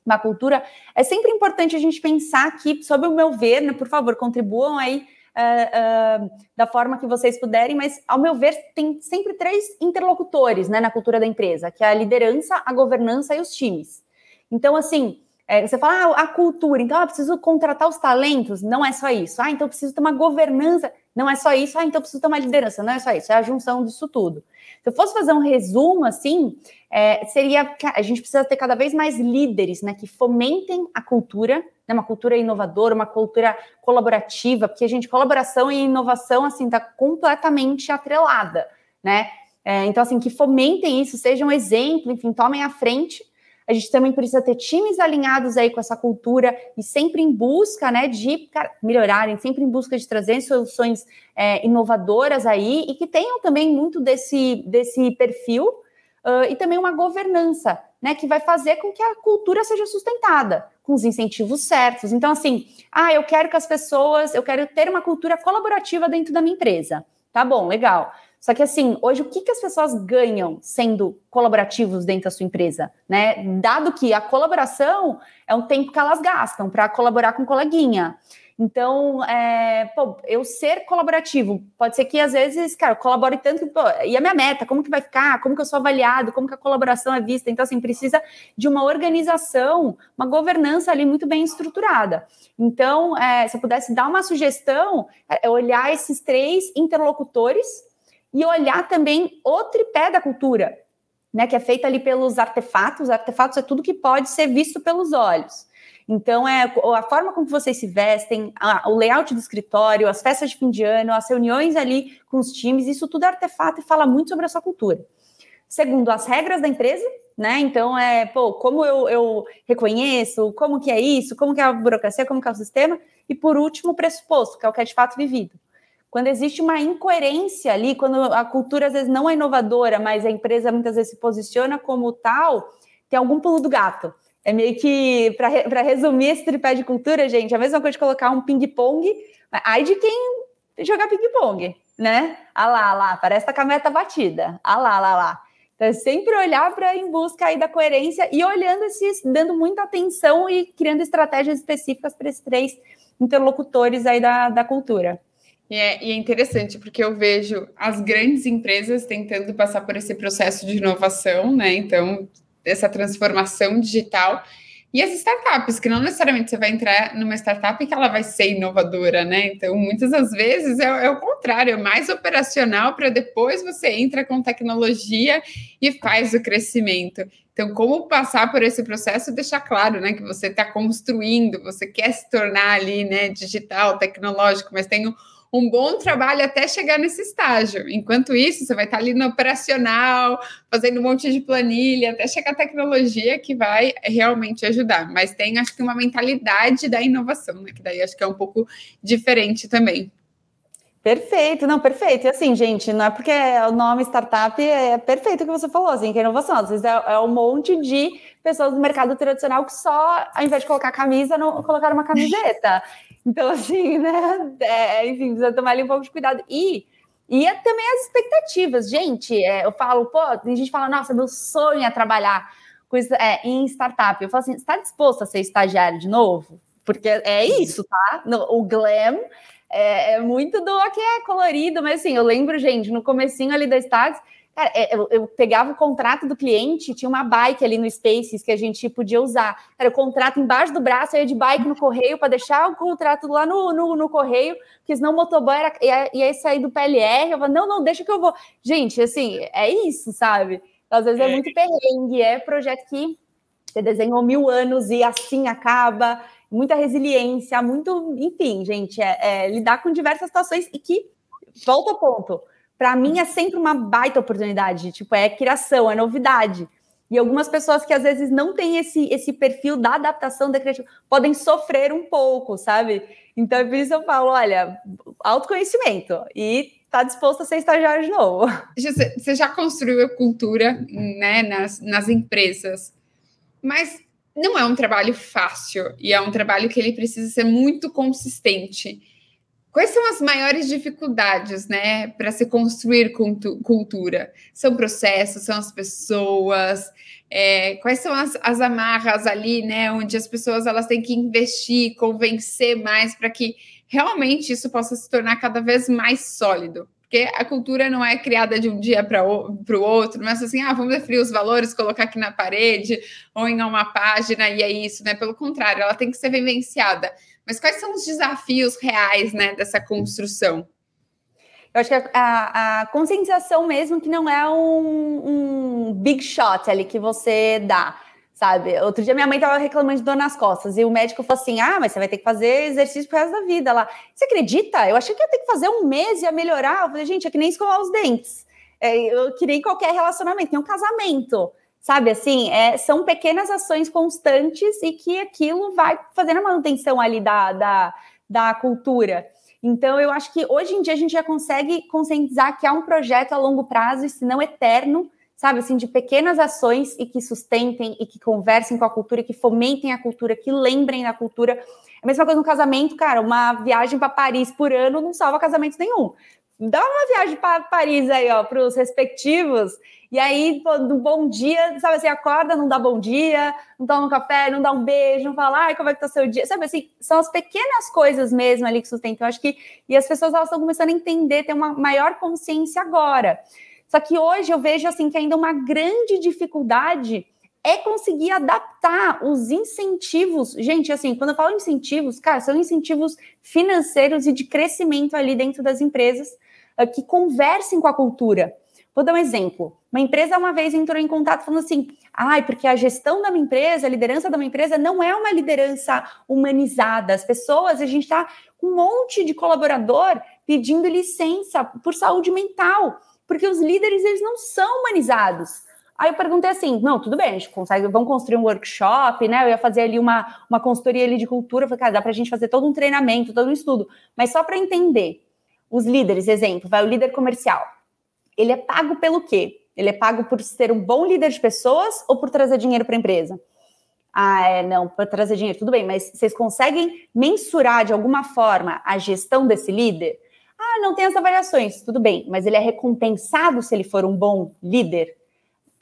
uma cultura, é sempre importante a gente pensar que, sob o meu ver, né, por favor, contribuam aí uh, uh, da forma que vocês puderem, mas, ao meu ver, tem sempre três interlocutores né, na cultura da empresa, que é a liderança, a governança e os times. Então, assim, é, você fala, ah, a cultura, então eu preciso contratar os talentos, não é só isso. Ah, então eu preciso ter uma governança, não é só isso. Ah, então eu preciso ter uma liderança, não é só isso, é a junção disso tudo. Se eu fosse fazer um resumo, assim, é, seria que a gente precisa ter cada vez mais líderes, né, que fomentem a cultura, né, uma cultura inovadora, uma cultura colaborativa, porque gente, colaboração e inovação, assim, está completamente atrelada, né? É, então, assim, que fomentem isso, sejam exemplo, enfim, tomem a frente a gente também precisa ter times alinhados aí com essa cultura e sempre em busca, né, de melhorarem, sempre em busca de trazer soluções é, inovadoras aí e que tenham também muito desse, desse perfil uh, e também uma governança, né, que vai fazer com que a cultura seja sustentada, com os incentivos certos. Então, assim, ah, eu quero que as pessoas, eu quero ter uma cultura colaborativa dentro da minha empresa. Tá bom, legal. Só que assim, hoje o que, que as pessoas ganham sendo colaborativos dentro da sua empresa, né? Dado que a colaboração é um tempo que elas gastam para colaborar com coleguinha. Então, é, pô, eu ser colaborativo, pode ser que às vezes, cara, eu colabore tanto pô, e a minha meta, como que vai ficar? Como que eu sou avaliado? Como que a colaboração é vista? Então, assim, precisa de uma organização, uma governança ali muito bem estruturada. Então, é, se eu pudesse dar uma sugestão, é olhar esses três interlocutores e olhar também o tripé da cultura, né, que é feita ali pelos artefatos. Artefatos é tudo que pode ser visto pelos olhos. Então, é a forma como vocês se vestem, a, o layout do escritório, as festas de fim de ano, as reuniões ali com os times, isso tudo é artefato e fala muito sobre a sua cultura. Segundo, as regras da empresa, né? Então, é, pô, como eu, eu reconheço, como que é isso, como que é a burocracia, como que é o sistema. E, por último, o pressuposto, que é o que é de fato vivido quando existe uma incoerência ali, quando a cultura às vezes não é inovadora, mas a empresa muitas vezes se posiciona como tal, tem algum pulo do gato. É meio que, para resumir esse tripé de cultura, gente, é a mesma coisa de colocar um ping-pong, ai de quem jogar ping-pong, né? Ah lá, ah lá, parece a cameta batida. Ah lá, ah lá, ah lá. Então, é sempre olhar para em busca aí da coerência e olhando esses, dando muita atenção e criando estratégias específicas para esses três interlocutores aí da, da cultura. E é, e é, interessante, porque eu vejo as grandes empresas tentando passar por esse processo de inovação, né? Então, essa transformação digital. E as startups, que não necessariamente você vai entrar numa startup que ela vai ser inovadora, né? Então, muitas das vezes é, é o contrário, é mais operacional para depois você entra com tecnologia e faz o crescimento. Então, como passar por esse processo e deixar claro, né, que você está construindo, você quer se tornar ali, né, digital, tecnológico, mas tem um um bom trabalho até chegar nesse estágio. Enquanto isso, você vai estar ali no operacional, fazendo um monte de planilha, até chegar a tecnologia que vai realmente ajudar. Mas tem, acho que, uma mentalidade da inovação, né? Que daí acho que é um pouco diferente também. Perfeito, não, perfeito. E assim, gente, não é porque o nome startup é perfeito o que você falou, assim, que é inovação. Às vezes é, é, um monte de pessoas do mercado tradicional que só, ao invés de colocar camisa, não colocaram uma camiseta. Então, assim, né? É, enfim, precisa tomar ali um pouco de cuidado. E, e é também as expectativas. Gente, é, eu falo, pô, tem gente que fala, nossa, meu sonho é trabalhar com isso, é, em startup. Eu falo assim, está disposto a ser estagiário de novo? Porque é isso, tá? No, o glam é, é, muito do que é colorido, mas assim, eu lembro, gente, no comecinho ali da Status, Cara, é, eu, eu, pegava o contrato do cliente, tinha uma bike ali no Spaces que a gente podia usar. Era o contrato embaixo do braço, eu ia de bike no correio para deixar o contrato lá no, no, no correio, porque senão o motoboy era, ia, ia sair do PLR. Eu falava, não, não, deixa que eu vou. Gente, assim, é isso, sabe? Às vezes é, é muito perrengue, é projeto que você desenhou mil anos e assim acaba. Muita resiliência, muito, enfim, gente, é, é lidar com diversas situações e que, volta ao ponto, para mim é sempre uma baita oportunidade. Tipo, é criação, é novidade. E algumas pessoas que às vezes não têm esse, esse perfil da adaptação da criatividade podem sofrer um pouco, sabe? Então, é por isso eu falo: olha, autoconhecimento e está disposto a ser estagiário de novo. Você já construiu a cultura né, nas, nas empresas, mas não é um trabalho fácil e é um trabalho que ele precisa ser muito consistente. Quais são as maiores dificuldades, né, para se construir cultura? São processos, são as pessoas, é, quais são as, as, amarras ali, né, onde as pessoas elas têm que investir, convencer mais para que realmente isso possa se tornar cada vez mais sólido? Porque a cultura não é criada de um dia para o outro, não é assim, ah, vamos definir os valores, colocar aqui na parede ou em uma página e é isso, né? Pelo contrário, ela tem que ser vivenciada. Mas quais são os desafios reais né, dessa construção? Eu acho que a, a, conscientização mesmo que não é um, um, big shot ali que você dá, sabe? Outro dia minha mãe estava reclamando de dor nas costas e o médico falou assim: ah, mas você vai ter que fazer exercício pro resto da vida lá. Você acredita? Eu achei que ia ter que fazer um mês e ia melhorar. Eu falei, gente, é que nem escovar os dentes. É, eu queria qualquer relacionamento, tem um casamento. Sabe assim, é, são pequenas ações constantes e que aquilo vai fazendo a manutenção ali da, da, da cultura. Então, eu acho que hoje em dia a gente já consegue conscientizar que há um projeto a longo prazo, e se não eterno, sabe, assim, de pequenas ações e que sustentem e que conversem com a cultura, que fomentem a cultura, que lembrem da cultura. É a mesma coisa no casamento, cara, uma viagem para Paris por ano não salva casamento nenhum. Dá uma viagem para Paris aí, ó, para os respectivos e aí, no bom dia, sabe assim, acorda, não dá bom dia, não toma um café, não dá um beijo, não fala, ai, como é que tá seu dia? Sabe assim, são as pequenas coisas mesmo ali que sustentam. Eu acho que, e as pessoas elas estão começando a entender, ter uma maior consciência agora. Só que hoje eu vejo assim que ainda uma grande dificuldade é conseguir adaptar os incentivos. Gente, assim, quando eu falo incentivos, cara, são incentivos financeiros e de crescimento ali dentro das empresas que conversem com a cultura. Vou dar um exemplo. Uma empresa uma vez entrou em contato falando assim: ai, ah, porque a gestão da minha empresa, a liderança da minha empresa não é uma liderança humanizada. As pessoas, a gente está com um monte de colaborador pedindo licença por saúde mental, porque os líderes eles não são humanizados. Aí eu perguntei assim: não, tudo bem, a gente consegue, vamos construir um workshop, né? Eu ia fazer ali uma, uma consultoria ali de cultura. Eu falei, cara, dá para a gente fazer todo um treinamento, todo um estudo, mas só para entender. Os líderes, exemplo, vai o líder comercial. Ele é pago pelo quê? Ele é pago por ser um bom líder de pessoas ou por trazer dinheiro para a empresa? Ah, é, não, para trazer dinheiro, tudo bem, mas vocês conseguem mensurar de alguma forma a gestão desse líder? Ah, não tem as avaliações, tudo bem, mas ele é recompensado se ele for um bom líder?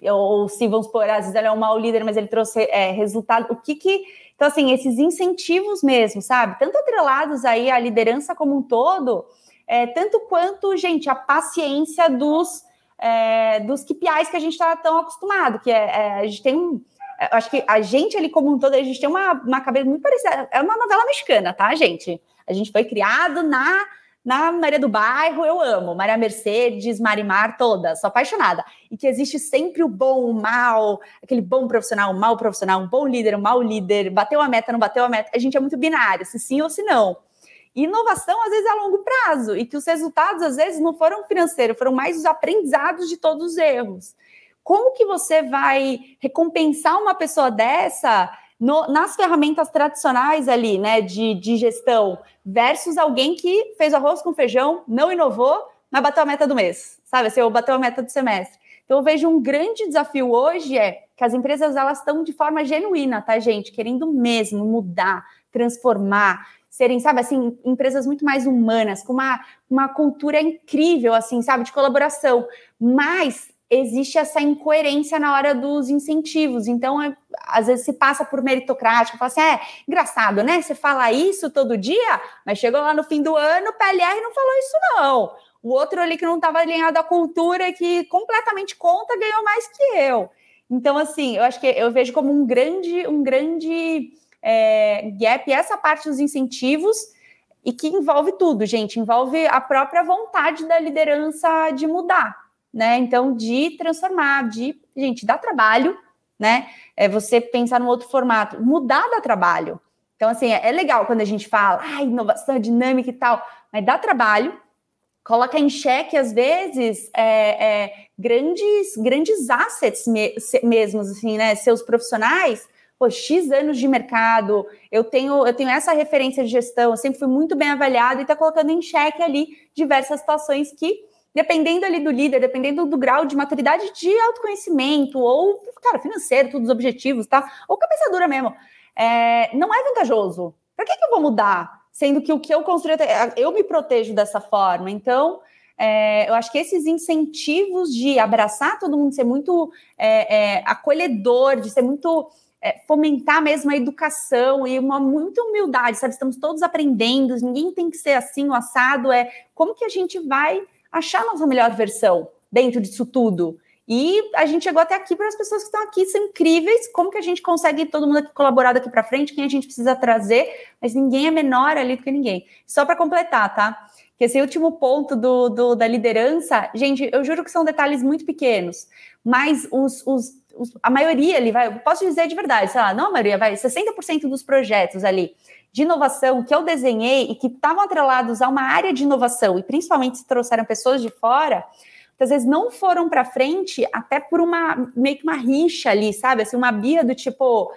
Ou se, vamos supor, às vezes ele é um mau líder, mas ele trouxe é, resultado. O que que. Então, assim, esses incentivos mesmo, sabe? Tanto atrelados aí à liderança como um todo, é, tanto quanto, gente, a paciência dos, é, dos KPIs que a gente está tão acostumado, que é, é, a gente tem um. É, acho que a gente ali como um todo, a gente tem uma, uma cabeça muito parecida. É uma novela mexicana, tá, gente? A gente foi criado na na Maria do Bairro, eu amo. Maria Mercedes, Marimar, todas, sou apaixonada. E que existe sempre o bom, o mal, aquele bom profissional, o mal profissional, um bom líder, um mau líder, bateu a meta, não bateu a meta. A gente é muito binário, se sim ou se não. Inovação, às vezes, é a longo prazo, e que os resultados, às vezes, não foram financeiros, foram mais os aprendizados de todos os erros. Como que você vai recompensar uma pessoa dessa no, nas ferramentas tradicionais ali, né, de, de gestão, versus alguém que fez arroz com feijão, não inovou, mas bateu a meta do mês, sabe? Assim, ou bateu a meta do semestre. Então, eu vejo um grande desafio hoje é que as empresas elas estão de forma genuína, tá, gente? Querendo mesmo mudar, transformar, serem, sabe, assim, empresas muito mais humanas, com uma, uma cultura incrível, assim, sabe, de colaboração. Mas existe essa incoerência na hora dos incentivos. Então, é, às vezes se passa por meritocrático, fala assim, é engraçado, né? Você fala isso todo dia, mas chegou lá no fim do ano, o PLR não falou isso, não. O outro ali que não estava alinhado à cultura, que completamente conta, ganhou mais que eu. Então, assim, eu acho que eu vejo como um grande, um grande é, gap essa parte dos incentivos e que envolve tudo, gente. Envolve a própria vontade da liderança de mudar né? Então, de transformar, de, gente, dá trabalho, né? É você pensar num outro formato, mudar dá trabalho. Então, assim, é, legal quando a gente fala, ah, inovação dinâmica e tal, mas dá trabalho, coloca em xeque, às vezes, é, é, grandes, grandes assets me, mesmos, assim, né? Seus profissionais, pô, X anos de mercado, eu tenho, eu tenho essa referência de gestão, eu sempre fui muito bem avaliado e está colocando em xeque ali diversas situações que dependendo ali do líder, dependendo do grau de maturidade de autoconhecimento, ou, cara, financeiro, todos os objetivos, tá? Ou cabeça dura mesmo. É, não é vantajoso. Para que, que eu vou mudar? Sendo que o que eu construí, eu me protejo dessa forma. Então, é, eu acho que esses incentivos de abraçar todo mundo, ser muito é, é, acolhedor, de ser muito. É, fomentar mesmo a educação e uma muita humildade, sabe? Estamos todos aprendendo, ninguém tem que ser assim, o assado é como que a gente vai achar nossa melhor versão dentro disso tudo. E a gente chegou até aqui para as pessoas que estão aqui, são incríveis. Como que a gente consegue todo mundo aqui colaborar daqui para frente? Quem a gente precisa trazer? Mas ninguém é menor ali do que ninguém. Só para completar, tá? Que esse último ponto do, do, da liderança, gente, eu juro que são detalhes muito pequenos, mas os, os, os a maioria ali vai, posso dizer de verdade, sei lá, não a maioria, vai, 60% dos projetos ali de inovação que eu desenhei e que estavam atrelados a uma área de inovação, e principalmente se trouxeram pessoas de fora, às vezes não foram para frente até por uma meio que uma rixa ali, sabe? Assim, uma bia do tipo,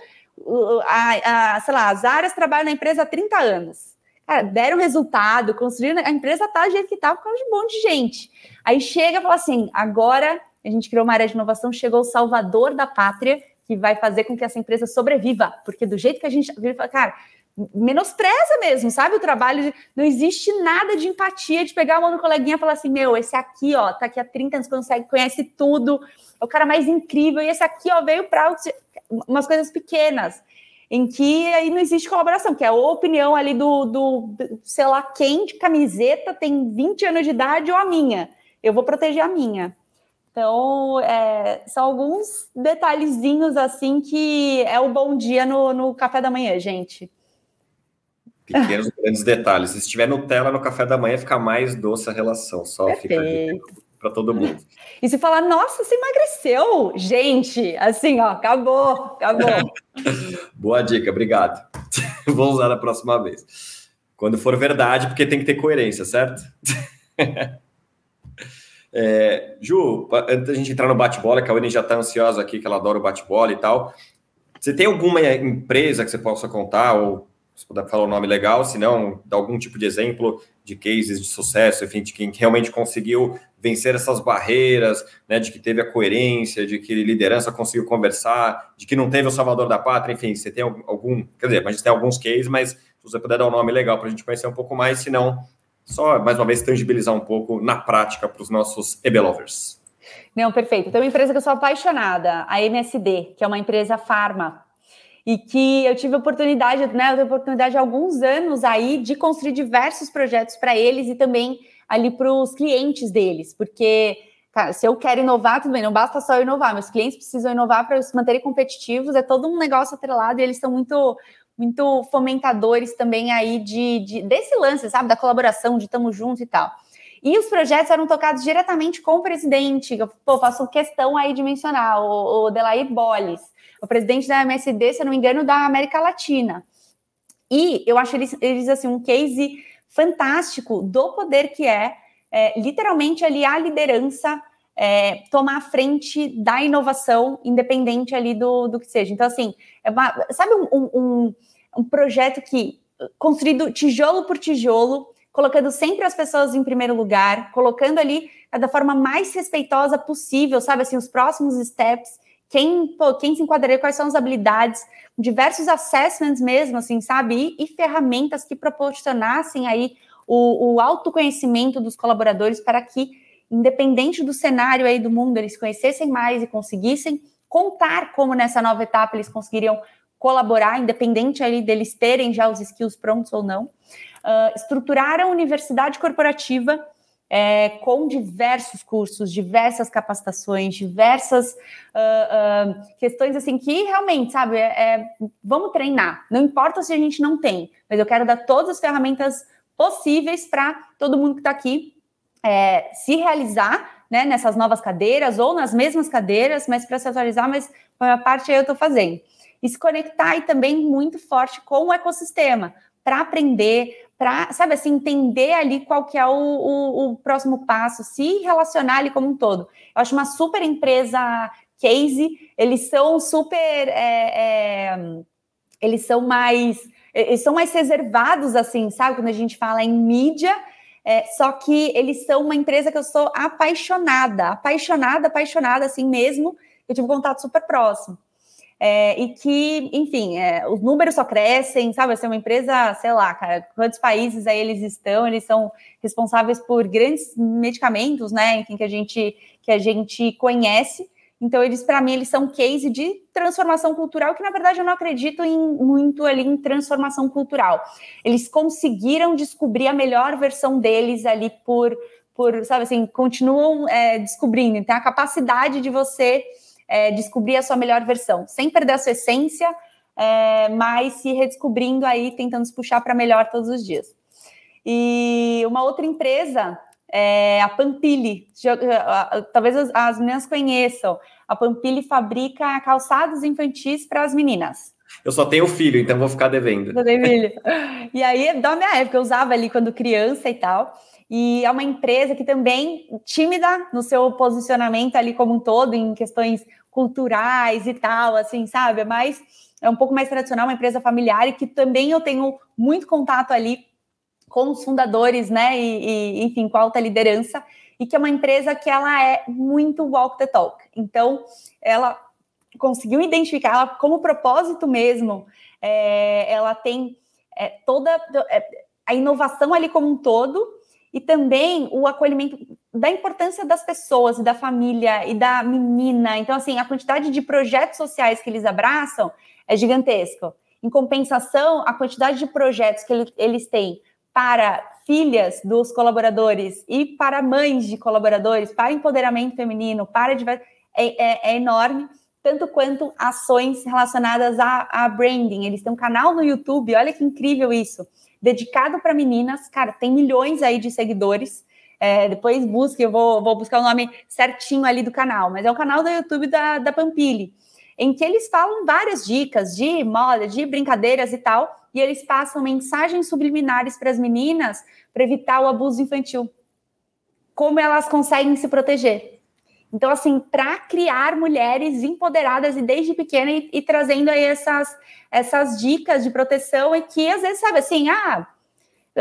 a, a, sei lá, as áreas trabalham na empresa há 30 anos. Cara, deram resultado, construíram, a empresa tá do jeito que tá por causa de um monte de gente. Aí chega e fala assim: agora a gente criou uma área de inovação, chegou o salvador da pátria, que vai fazer com que essa empresa sobreviva, porque do jeito que a gente cara, menospreza mesmo, sabe? O trabalho, de, não existe nada de empatia, de pegar a mão do coleguinha e falar assim, meu, esse aqui, ó, tá aqui há 30 anos, consegue, conhece tudo, é o cara mais incrível, e esse aqui, ó, veio para umas coisas pequenas, em que aí não existe colaboração, que é a opinião ali do, do, do, sei lá, quem de camiseta tem 20 anos de idade ou a minha. Eu vou proteger a minha. Então, é, são alguns detalhezinhos assim que é o bom dia no, no café da manhã, gente. Pequenos grandes detalhes. Se tiver Nutella no café da manhã, fica mais doce a relação. Só Perfeito. fica para todo mundo. E se falar, nossa, você emagreceu, gente, assim, ó, acabou, acabou. Boa dica, obrigado. Vou usar da próxima vez. Quando for verdade, porque tem que ter coerência, certo? é, Ju, antes da gente entrar no bate-bola, que a Winnie já está ansiosa aqui, que ela adora o bate-bola e tal. Você tem alguma empresa que você possa contar, ou se puder falar o nome legal, se não, dá algum tipo de exemplo de cases de sucesso, enfim, de quem realmente conseguiu vencer essas barreiras, né, de que teve a coerência, de que liderança conseguiu conversar, de que não teve o salvador da pátria, enfim, você tem algum, quer dizer, a gente tem alguns cases, mas se você puder dar um nome legal para a gente conhecer um pouco mais, se não, só mais uma vez tangibilizar um pouco na prática para os nossos EB-lovers. Não, perfeito. Tem uma empresa que eu sou apaixonada, a MSD, que é uma empresa farma e que eu tive oportunidade, né, eu tive oportunidade há alguns anos aí de construir diversos projetos para eles e também ali para os clientes deles, porque cara, se eu quero inovar, tudo bem, não basta só inovar, meus clientes precisam inovar para se manterem competitivos, é todo um negócio atrelado e eles são muito muito fomentadores também aí de, de desse lance, sabe, da colaboração, de estamos juntos e tal. E os projetos eram tocados diretamente com o presidente, eu pô, faço questão aí de mencionar, o, o Delair Bolles, o presidente da MSD, se eu não me engano, da América Latina. E eu acho eles, eles assim, um case fantástico do poder que é, é literalmente ali a liderança é, tomar a frente da inovação, independente ali do, do que seja. Então, assim, é uma, sabe um, um, um projeto que construído tijolo por tijolo, colocando sempre as pessoas em primeiro lugar, colocando ali da forma mais respeitosa possível, sabe, assim, os próximos steps, quem, pô, quem se enquadraria, quais são as habilidades, diversos assessments mesmo, assim, sabe, e, e ferramentas que proporcionassem aí o, o autoconhecimento dos colaboradores para que, independente do cenário aí do mundo, eles conhecessem mais e conseguissem contar como nessa nova etapa eles conseguiriam colaborar, independente ali deles terem já os skills prontos ou não. Uh, estruturaram a universidade corporativa é, com diversos cursos, diversas capacitações, diversas uh, uh, questões assim que realmente, sabe, é, é, vamos treinar. Não importa se a gente não tem, mas eu quero dar todas as ferramentas possíveis para todo mundo que está aqui é, se realizar né, nessas novas cadeiras ou nas mesmas cadeiras, mas para se atualizar, mas a parte aí eu estou fazendo e se conectar e também muito forte com o ecossistema para aprender, para, sabe assim, entender ali qual que é o, o, o, próximo passo, se relacionar ali como um todo. Eu acho uma super empresa case, eles são super, é, é, eles são mais, eles são mais reservados, assim, sabe, quando a gente fala em mídia, é, só que eles são uma empresa que eu sou apaixonada, apaixonada, apaixonada, assim mesmo, eu tive um contato super próximo é, e que, enfim, é, os números só crescem, sabe? Ser uma empresa, sei lá, cara, quantos países aí eles estão, eles são responsáveis por grandes medicamentos, né? Enfim, que a gente, que a gente conhece. Então, eles, para mim, eles são case de transformação cultural, que na verdade eu não acredito em, muito ali em transformação cultural. Eles conseguiram descobrir a melhor versão deles ali por, por sabe assim, continuam é, descobrindo. Então, a capacidade de você é, descobrir a sua melhor versão, sem perder a sua essência, é, mas se redescobrindo aí, tentando se puxar para melhor todos os dias. E uma outra empresa é a Pampili, talvez as, as meninas conheçam. A Pampili fabrica calçados infantis para as meninas. Eu só tenho filho, então vou ficar devendo. Só tenho filho. E aí, da minha época, eu usava ali quando criança e tal. E é uma empresa que também tímida no seu posicionamento ali como um todo, em questões culturais e tal, assim, sabe? Mas é um pouco mais tradicional, uma empresa familiar e que também eu tenho muito contato ali com os fundadores, né? E, e, enfim, com a alta liderança, e que é uma empresa que ela é muito walk the talk. Então, ela conseguiu identificar ela como propósito mesmo. É, ela tem é, toda é, a inovação ali como um todo e também o acolhimento da importância das pessoas e da família e da menina. Então, assim, a quantidade de projetos sociais que eles abraçam é gigantesco. Em compensação, a quantidade de projetos que eles têm para filhas dos colaboradores e para mães de colaboradores, para empoderamento feminino, para é, é, é enorme, tanto quanto ações relacionadas a, a branding. Eles têm um canal no YouTube, olha que incrível isso dedicado para meninas. Cara, tem milhões aí de seguidores. É, depois busque, eu vou, vou buscar o nome certinho ali do canal, mas é o canal do YouTube da, da Pampili, em que eles falam várias dicas de moda, de brincadeiras e tal, e eles passam mensagens subliminares para as meninas para evitar o abuso infantil. Como elas conseguem se proteger. Então, assim, para criar mulheres empoderadas e desde pequena e, e, trazendo aí essas, essas dicas de proteção e que às vezes, sabe, assim, ah,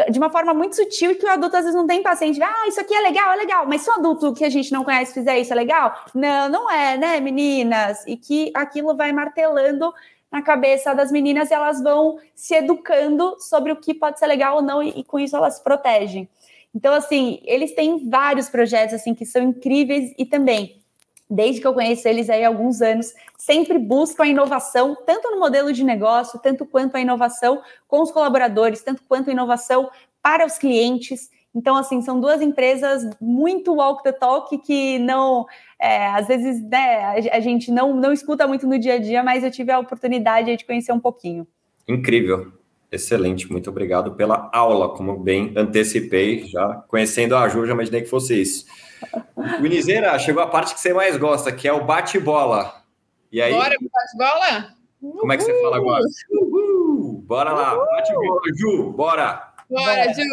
de uma forma muito sutil que o adulto às vezes não tem paciente, ah, isso aqui é legal, é legal, mas se o adulto que a gente não conhece fizer isso é legal? Não, não é, né, meninas? E que aquilo vai martelando na cabeça das meninas e elas vão se educando sobre o que pode ser legal ou não e, e com isso elas se protegem. Então, assim, eles têm vários projetos assim que são incríveis e também, desde que eu conheço eles aí há alguns anos, sempre buscam a inovação, tanto no modelo de negócio, tanto quanto a inovação com os colaboradores, tanto quanto a inovação para os clientes. Então, assim, são duas empresas muito walk the talk que não, é, às vezes, né, a gente não, não escuta muito no dia a dia, mas eu tive a oportunidade de conhecer um pouquinho. Incrível. Excelente, muito obrigado pela aula, como bem antecipei, já conhecendo a Ju, já imaginei que fosse isso. Winizeira, chegou a parte que você mais gosta, que é o bate-bola. E aí? Bora, bate-bola? Como é que você fala agora? Uhul. Bora lá, bate-bola, Ju, bora! Bora, Ju!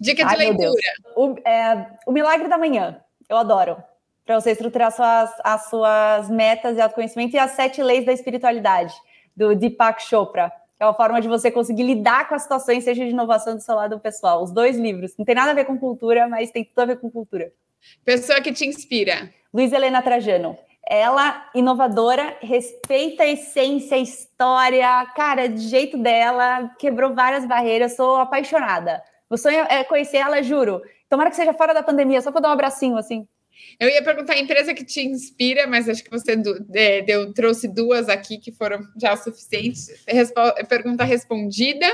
Dica de Ai, leitura. O, é, o Milagre da Manhã, eu adoro. Para você estruturar suas, as suas metas e autoconhecimento e as sete leis da espiritualidade, do Deepak Chopra é uma forma de você conseguir lidar com as situações, seja de inovação do seu lado pessoal. Os dois livros. Não tem nada a ver com cultura, mas tem tudo a ver com cultura. Pessoa que te inspira. Luiz Helena Trajano. Ela, inovadora, respeita a essência, a história, cara, de jeito dela, quebrou várias barreiras, sou apaixonada. O sonho é conhecer ela, juro. Tomara que seja fora da pandemia, só para dar um abracinho assim. Eu ia perguntar a empresa que te inspira, mas acho que você deu, trouxe duas aqui que foram já o suficiente. Respo pergunta respondida.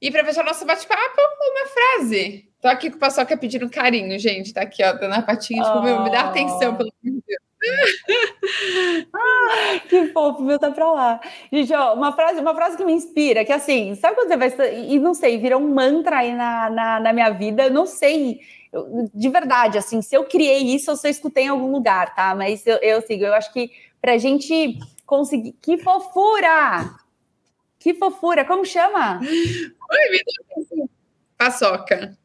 E para fechar nosso bate-papo, uma frase. Tô aqui com o Paçoca pedindo carinho, gente. Tá aqui, ó, dando a patinha, tipo, oh. meu, me dá atenção, pelo amor de Deus. ah, que fofo, meu tá pra lá. Gente, ó, uma frase, uma frase que me inspira, que assim, sabe quando você vai. E não sei, vira um mantra aí na, na, na minha vida, não sei eu, de verdade, assim, se eu criei isso, eu só escutei em algum lugar, tá? Mas eu, eu sigo, eu acho que para a gente conseguir. Que fofura! Que fofura! Como chama? Oi, vida. Paçoca.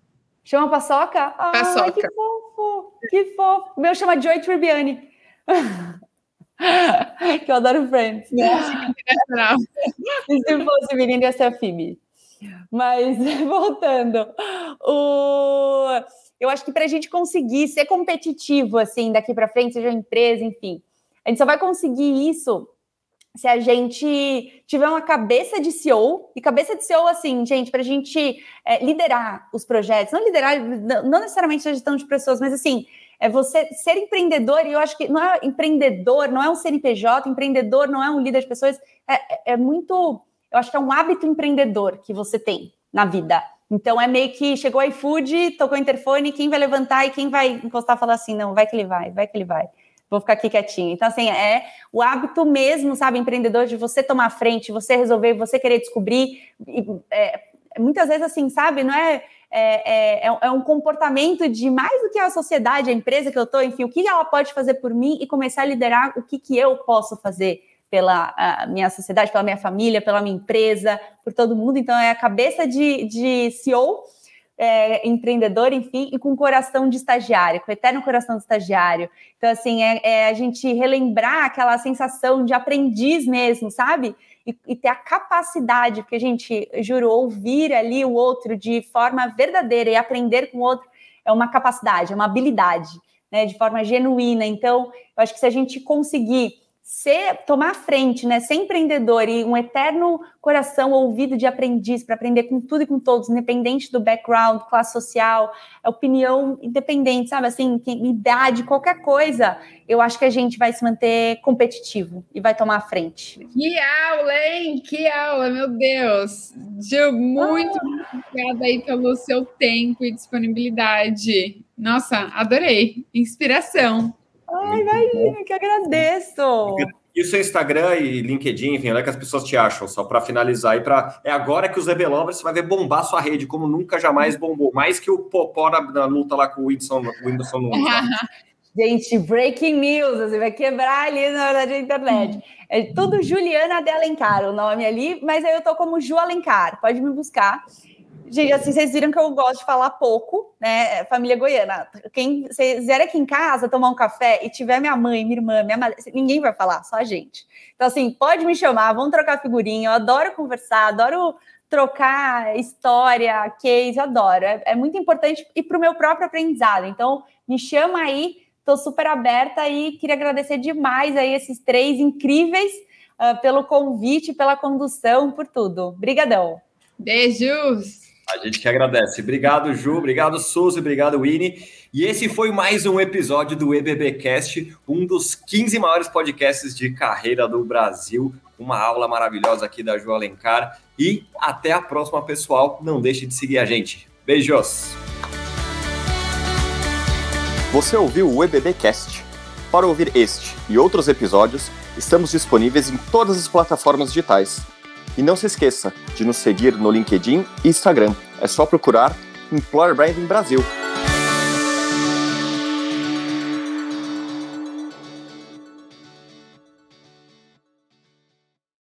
Chama Paçoca? Paçoca. Que fofo! Que fofo! Meu chama Joy Tribbiani. que eu adoro Friends. Nossa, E se fosse menino, ia ser a Phoebe. Mas, voltando, o eu acho que para a gente conseguir ser competitivo assim daqui para frente, seja empresa, enfim, a gente só vai conseguir isso se a gente tiver uma cabeça de CEO, e cabeça de CEO, assim, gente, para a gente é, liderar os projetos, não liderar, não necessariamente a gestão de pessoas, mas assim, é você ser empreendedor, e eu acho que não é empreendedor, não é um CNPJ, empreendedor não é um líder de pessoas, é, é, é muito, eu acho que é um hábito empreendedor que você tem na vida. Então é meio que chegou iFood, tocou o interfone, quem vai levantar e quem vai encostar falar assim, não, vai que ele vai, vai que ele vai. Vou ficar aqui quietinho. Então, assim, é o hábito mesmo, sabe, empreendedor, de você tomar a frente, você resolver, você querer descobrir. E, é, muitas vezes, assim, sabe, não é é, é, é, um comportamento de mais do que a sociedade, a empresa que eu estou, enfim, o que ela pode fazer por mim e começar a liderar o que, que eu posso fazer pela minha sociedade, pela minha família, pela minha empresa, por todo mundo. Então, é a cabeça de, de CEO, é, empreendedor, enfim, e com coração de estagiário, com eterno coração de estagiário. Então, assim, é, é a gente relembrar aquela sensação de aprendiz mesmo, sabe? E, e, ter a capacidade, porque, gente, juro, ouvir ali o outro de forma verdadeira e aprender com o outro é uma capacidade, é uma habilidade, né, de forma genuína. Então, eu acho que se a gente conseguir ser, tomar frente, né, ser empreendedor e um eterno coração ouvido de aprendiz para aprender com tudo e com todos, independente do background, classe social, opinião independente, sabe, assim, idade, qualquer coisa, eu acho que a gente vai se manter competitivo e vai tomar a frente. Que aula, hein? Que aula, meu Deus! Gil, muito ah. obrigada aí pelo seu tempo e disponibilidade. Nossa, adorei. Inspiração. Ai, imagina, que agradeço. E o seu Instagram e LinkedIn, enfim, onde é que as pessoas te acham? Só para finalizar aí, pra... é agora que os Ebelovers você vai ver bombar sua rede, como nunca jamais bombou. Mais que o Popó na, na luta lá com o Whindersson, Whindersson Nunes. Gente, breaking news, você vai quebrar ali na verdade a internet. É tudo Juliana de Alencar, o nome ali, mas aí eu tô como Ju Alencar, pode me buscar. Gente, assim, vocês viram que eu gosto de falar pouco, né? Família goiana. Quem vocês vierem aqui em casa tomar um café e tiver minha mãe, minha irmã, minha madre, ninguém vai falar, só a gente. Então, assim, pode me chamar, vamos trocar figurinha. Eu adoro conversar, adoro trocar história, case, adoro. É, é muito importante e para o meu próprio aprendizado. Então, me chama aí, estou super aberta e queria agradecer demais aí esses três incríveis uh, pelo convite, pela condução, por tudo. Obrigadão. Beijos! A gente que agradece. Obrigado, Ju. Obrigado, Souza. Obrigado, Winnie. E esse foi mais um episódio do EBBcast, um dos 15 maiores podcasts de carreira do Brasil. Uma aula maravilhosa aqui da Ju Alencar. E até a próxima, pessoal. Não deixe de seguir a gente. Beijos! Você ouviu o EBBcast. Para ouvir este e outros episódios, estamos disponíveis em todas as plataformas digitais. E não se esqueça de nos seguir no LinkedIn e Instagram. É só procurar Employer Branding Brasil.